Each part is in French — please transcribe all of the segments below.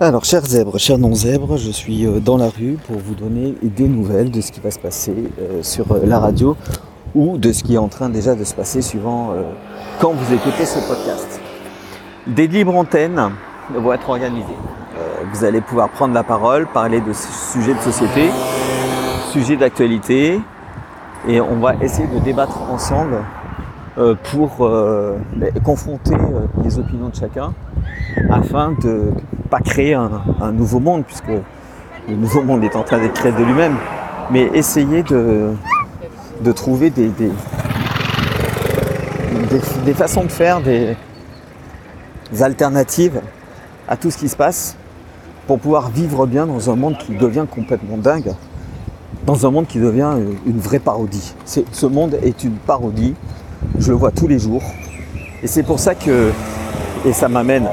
Alors, chers zèbres, chers non-zèbres, je suis euh, dans la rue pour vous donner des nouvelles de ce qui va se passer euh, sur euh, la radio ou de ce qui est en train déjà de se passer suivant quand vous écoutez ce podcast. Des libres antennes vont être organisées. Vous allez pouvoir prendre la parole, parler de sujets de société, sujets d'actualité, et on va essayer de débattre ensemble pour ben, confronter les opinions de chacun afin de pas créer un, nouveau monde, puisque le nouveau monde est en train d'être créé de lui-même, mais essayer de, trouver des, façons de faire, des, alternatives à tout ce qui se passe pour pouvoir vivre bien dans un monde qui devient complètement dingue, dans un monde qui devient une vraie parodie. Ce monde est une parodie, je le vois tous les jours, et c'est pour ça que, et ça m'amène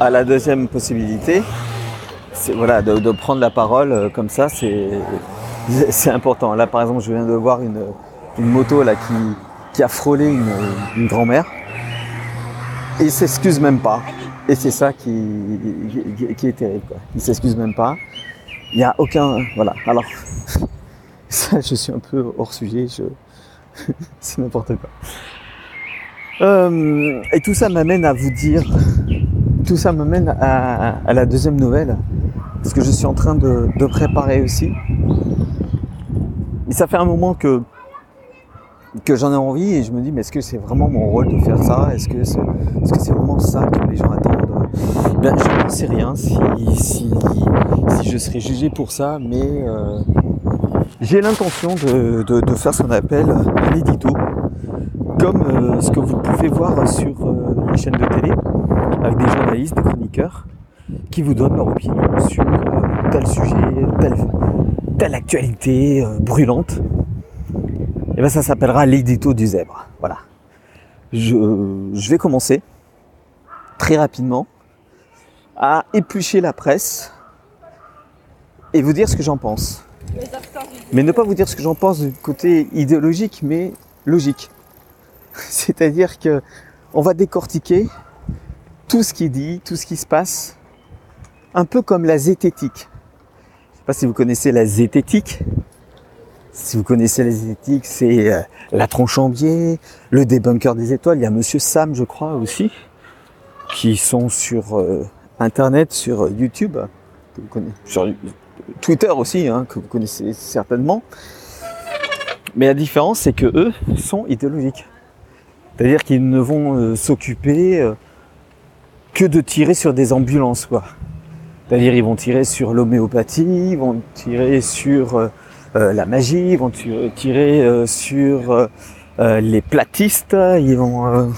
à la deuxième possibilité, voilà, de, prendre la parole euh, comme ça, c'est, important. Là, par exemple, je viens de voir une, moto là, qui, qui a frôlé une, grand-mère et il s'excuse même pas. Et c'est ça qui, qui, est terrible. Quoi. Il s'excuse même pas. Il n'y a aucun. Voilà. Alors, ça, je suis un peu hors sujet. Je... c'est n'importe quoi. Euh, et tout ça m'amène à vous dire tout ça me mène à, la deuxième nouvelle, ce que je suis en train de, préparer aussi. Et ça fait un moment que, que j'en ai envie et je me dis, mais est-ce que c'est vraiment mon rôle de faire ça? Est-ce que c'est -ce vraiment ça que les gens attendent? Ben, Je ne sais rien si, si, si, je serai jugé pour ça, mais euh, j'ai l'intention de, de, faire ce qu'on appelle un édito, comme euh, ce que vous pouvez voir sur euh, les chaînes de télé avec des journalistes, des chroniqueurs, qui vous donnent leur opinion sur euh, tel sujet, telle, actualité brûlante. Et bien ça s'appellera l'édito du zèbre. Voilà. Je, vais commencer très rapidement à éplucher la presse et vous dire ce que j'en pense. Mais ne pas vous dire ce que j'en pense du côté idéologique, mais logique. C'est-à-dire que on va décortiquer tout ce qui dit, tout ce qui se passe, un peu comme la zététique. Je ne sais pas si vous connaissez la zététique. Si vous connaissez la zététique, c'est euh, la tronche en biais, le débunker des étoiles. Il y a Monsieur Sam, je crois aussi, qui sont sur euh, Internet, sur euh, YouTube, sur Twitter aussi, hein, que vous connaissez certainement. Mais la différence, c'est que eux sont idéologiques. C'est-à-dire qu'ils ne vont s'occuper que de tirer sur des ambulances, quoi. C'est-à-dire ils vont tirer sur l'homéopathie, ils vont tirer sur euh, euh, la magie, ils vont tirer euh, sur les platistes, ils vont,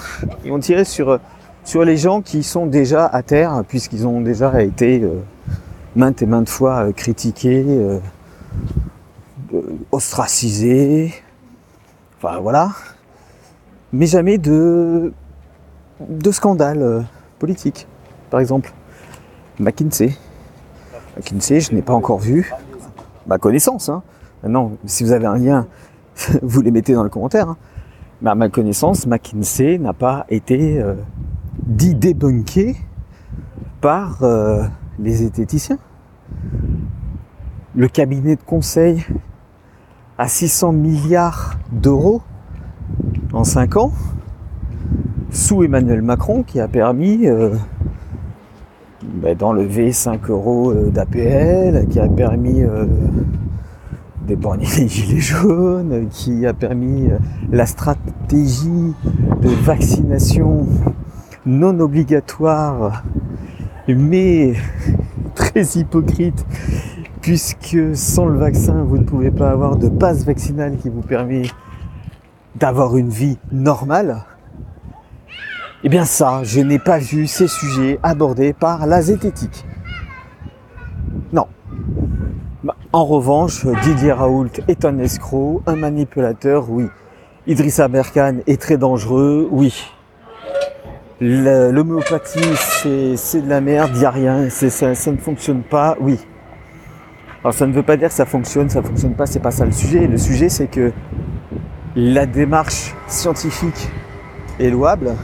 ils vont tirer sur, sur les gens qui sont déjà à terre, puisqu'ils ont déjà été maintes et maintes fois critiqués, ostracisés, enfin voilà. Mais jamais de, de scandale politique, par exemple. McKinsey. McKinsey, je n'ai pas encore vu. Ma connaissance, hein. Maintenant, si vous avez un lien, vous les mettez dans le commentaire. Hein. Mais à ma connaissance, McKinsey n'a pas été euh, dit débunké par euh, les zététiciens. Le cabinet de conseil à 600 milliards d'euros en 5 ans, sous Emmanuel Macron qui a permis euh, ben, d'enlever 5 euros euh, d'APL, qui a permis euh, d'épargner les gilets jaunes, qui a permis la stratégie de vaccination non obligatoire, mais très hypocrite, puisque sans le vaccin, vous ne pouvez pas avoir de passe vaccinale qui vous permet d'avoir une vie normale. Eh bien ça, je n'ai pas vu ces sujets abordés par la zététique. Non. Bah, en revanche, Didier Raoult est un escroc, un manipulateur, oui. Idrissa Berkane est très dangereux, oui. L'homéopathie, c'est de la merde, il n'y a rien, ça, ça ne fonctionne pas, oui. Alors ça ne veut pas dire que ça fonctionne, ça fonctionne pas, c'est pas ça le sujet. Le sujet c'est que la démarche scientifique est louable,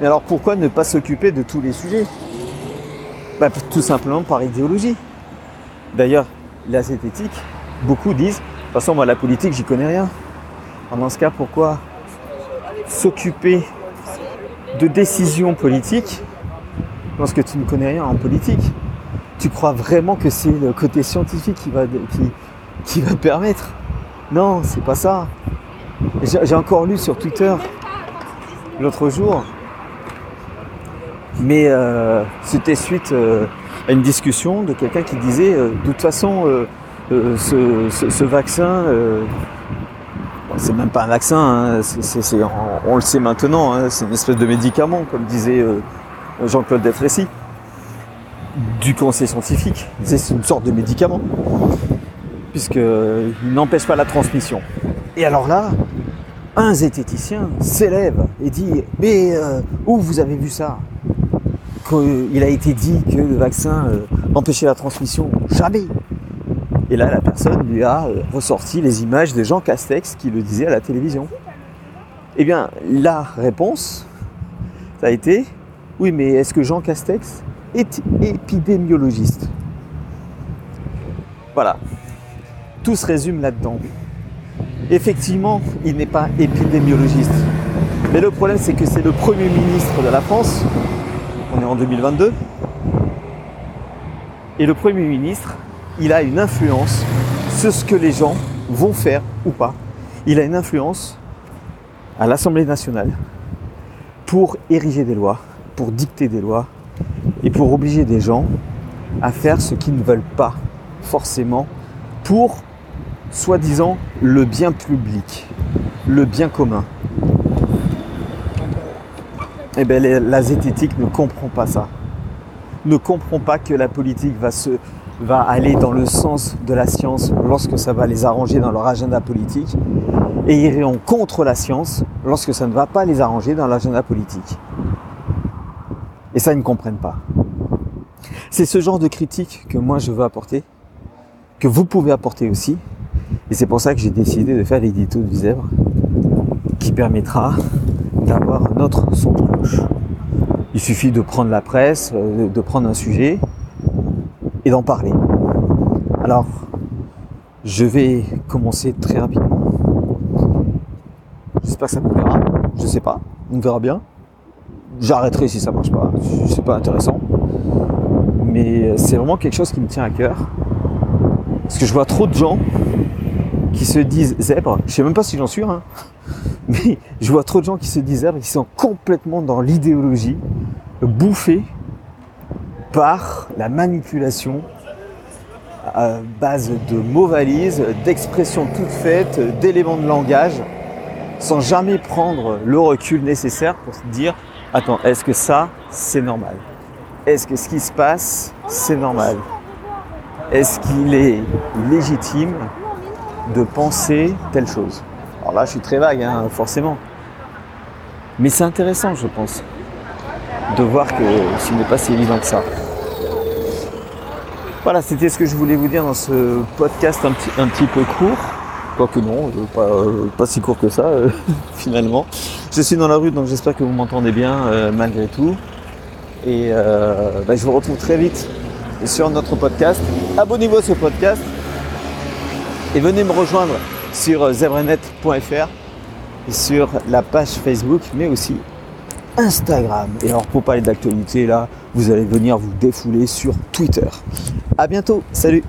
mais alors pourquoi ne pas s'occuper de tous les sujets? Bah, Tout simplement par idéologie. D'ailleurs, la zététique, beaucoup disent, de toute façon moi la politique j'y connais rien. Dans ce cas, pourquoi s'occuper de décisions politiques lorsque tu ne connais rien en politique? Tu crois vraiment que c'est le côté scientifique qui va, qui, qui va permettre? Non, c'est pas ça. J'ai encore lu sur Twitter l'autre jour, mais euh, c'était suite euh, à une discussion de quelqu'un qui disait euh, de toute façon ce, vaccin, c'est même pas un vaccin, hein, on, le sait maintenant, hein, c'est une espèce de médicament, comme disait Jean-Claude Defressy, du conseil scientifique. C'est une sorte de médicament, puisqu'il n'empêche pas la transmission. Et alors là, un zététicien s'élève et dit Mais euh, où vous avez vu ça? Qu'il a été dit que le vaccin euh, empêchait la transmission Jamais Et là, la personne lui a euh, ressorti les images de Jean Castex qui le disait à la télévision. Eh bien, la réponse, ça a été Oui, mais est-ce que Jean Castex est épidémiologiste? Voilà. Tout se résume là-dedans. Effectivement, il n'est pas épidémiologiste. Mais le problème, c'est que c'est le Premier ministre de la France. On est en 2022. Et le Premier ministre, il a une influence sur ce que les gens vont faire ou pas. Il a une influence à l'Assemblée nationale pour ériger des lois, pour dicter des lois et pour obliger des gens à faire ce qu'ils ne veulent pas forcément pour soi-disant le bien public, le bien commun. Eh bien, la zététique ne comprend pas ça. Ne comprend pas que la politique va, aller dans le sens de la science lorsque ça va les arranger dans leur agenda politique et iront contre la science lorsque ça ne va pas les arranger dans l'agenda politique. Et ça, ils ne comprennent pas. C'est ce genre de critique que moi je veux apporter, que vous pouvez apporter aussi, et c'est pour ça que j'ai décidé de faire l'édito de Zèbre qui permettra d'avoir notre son de cloche. Il suffit de prendre la presse, euh, de prendre un sujet et d'en parler. Alors, je vais commencer très rapidement. J'espère que ça vous plaira. Je sais pas. On verra bien. J'arrêterai si ça marche pas. C'est pas intéressant. Mais c'est vraiment quelque chose qui me tient à cœur. Parce que je vois trop de gens qui se disent zèbres, je sais même pas si j'en suis un, mais je vois trop de gens qui se disent zèbres et qui sont complètement dans l'idéologie, bouffés par la manipulation à base de mots valises, d'expressions toutes faites, d'éléments de langage, sans jamais prendre le recul nécessaire pour se dire attends, est-ce que ça, c'est normal? Est-ce que ce qui se passe, c'est normal? Est-ce qu'il est légitime de penser telle chose. Alors là, je suis très vague, hein, forcément. Mais c'est intéressant, je pense, de voir que ce n'est pas si évident que ça. Voilà, c'était ce que je voulais vous dire dans ce podcast un petit, peu court. Quoique non, euh, pas, euh, pas si court que ça, euh, finalement. Je suis dans la rue, donc j'espère que vous m'entendez bien malgré tout. Et bah, je vous retrouve très vite sur notre podcast. Abonnez-vous à ce podcast et venez me rejoindre sur zebrenet.fr et sur la page Facebook, mais aussi Instagram. Et alors pour parler d'actualité, là, vous allez venir vous défouler sur Twitter. A bientôt, salut